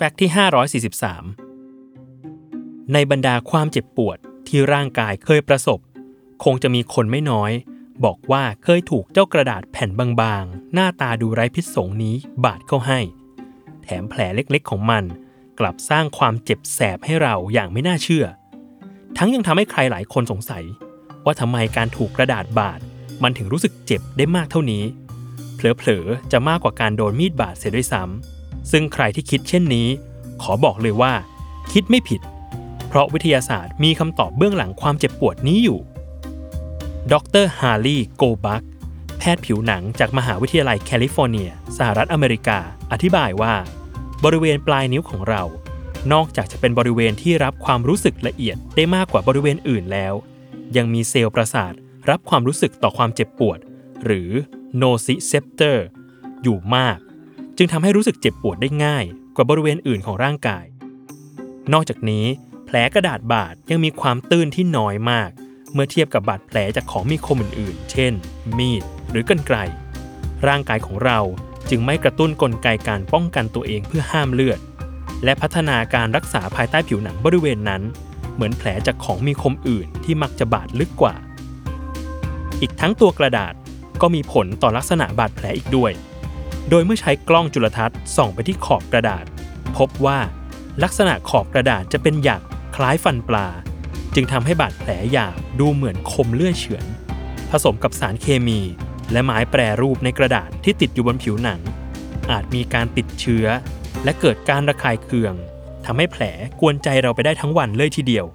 แฟกต์ที่ 543 ในบรรดาความเจ็บปวดที่ร่างกายเคยประสบ คงจะมีคนไม่น้อย บอกว่าเคยถูกเจ้ากระดาษแผ่นบางๆ หน้าตาดูไร้พิษสงนี้บาดเข้าให้ แถมแผลเล็กๆของมัน กลับสร้างความเจ็บแสบให้เราอย่างไม่น่าเชื่อ ทั้งยังทำให้ใครหลายคนสงสัย ว่าทำไมการถูกกระดาษบาด มันถึงรู้สึกเจ็บได้มากเท่านี้ เผลอๆจะมากกว่าการโดนมีดบาดเสียด้วยซ้ำ ซึ่งใครที่คิดเช่นนี้ ขอบอกเลยว่า คิดไม่ผิด เพราะวิทยาศาสตร์มีคำตอบเบื้องหลังความเจ็บปวดนี้อยู่ ดรฮาร์ลีย์โกบักแพทย์ผิวหนังจากมหาวิทยาลัยแคลิฟอร์เนีย สหรัฐอเมริกา อธิบายว่า บริเวณปลายนิ้วของเรา นอกจากจะเป็นบริเวณที่รับความรู้สึกละเอียดได้มากกว่าบริเวณอื่นแล้ว ยังมีเซลล์ประสาทรับความรู้สึกต่อความเจ็บปวด หรือ nociceptor อยู่มาก จึงทำให้รู้สึกเจ็บปวดได้ง่าย กว่าบริเวณอื่นของร่างกาย นอกจากนี้ แผลกระดาษบาดยังมีความตื้นที่น้อยมาก เมื่อเทียบกับบาดแผลจากของมีคมอื่นๆ เช่น มีด หรือกรรไกรร่างกายของเราจึงไม่กระตุ้นกลไกการป้องกันตัวเองเพื่อห้ามเลือด และพัฒนาการรักษาภายใต้ผิวหนังบริเวณนั้น เหมือนแผลจากของมีคมอื่นที่มักจะบาดลึกกว่า อีกทั้งตัวกระดาษก็มีผลต่อลักษณะบาดแผลอีกด้วย โดยเมื่อใช้กล้องจุลทรรศน์ส่องไปที่ขอบกระดาษ พบว่าลักษณะขอบกระดาษจะเป็นหยักคล้ายฟันปลา จึงทำให้บาดแผลหยาบดูเหมือนคมเลื่อยเฉือน ผสมกับสารเคมี และไม้แปรรูปในกระดาษที่ติดอยู่บนผิวหนัง อาจมีการติดเชื้อ และเกิดการระคายเคืองทำให้แผลกวนใจเราไปได้ทั้งวันเลยทีเดียว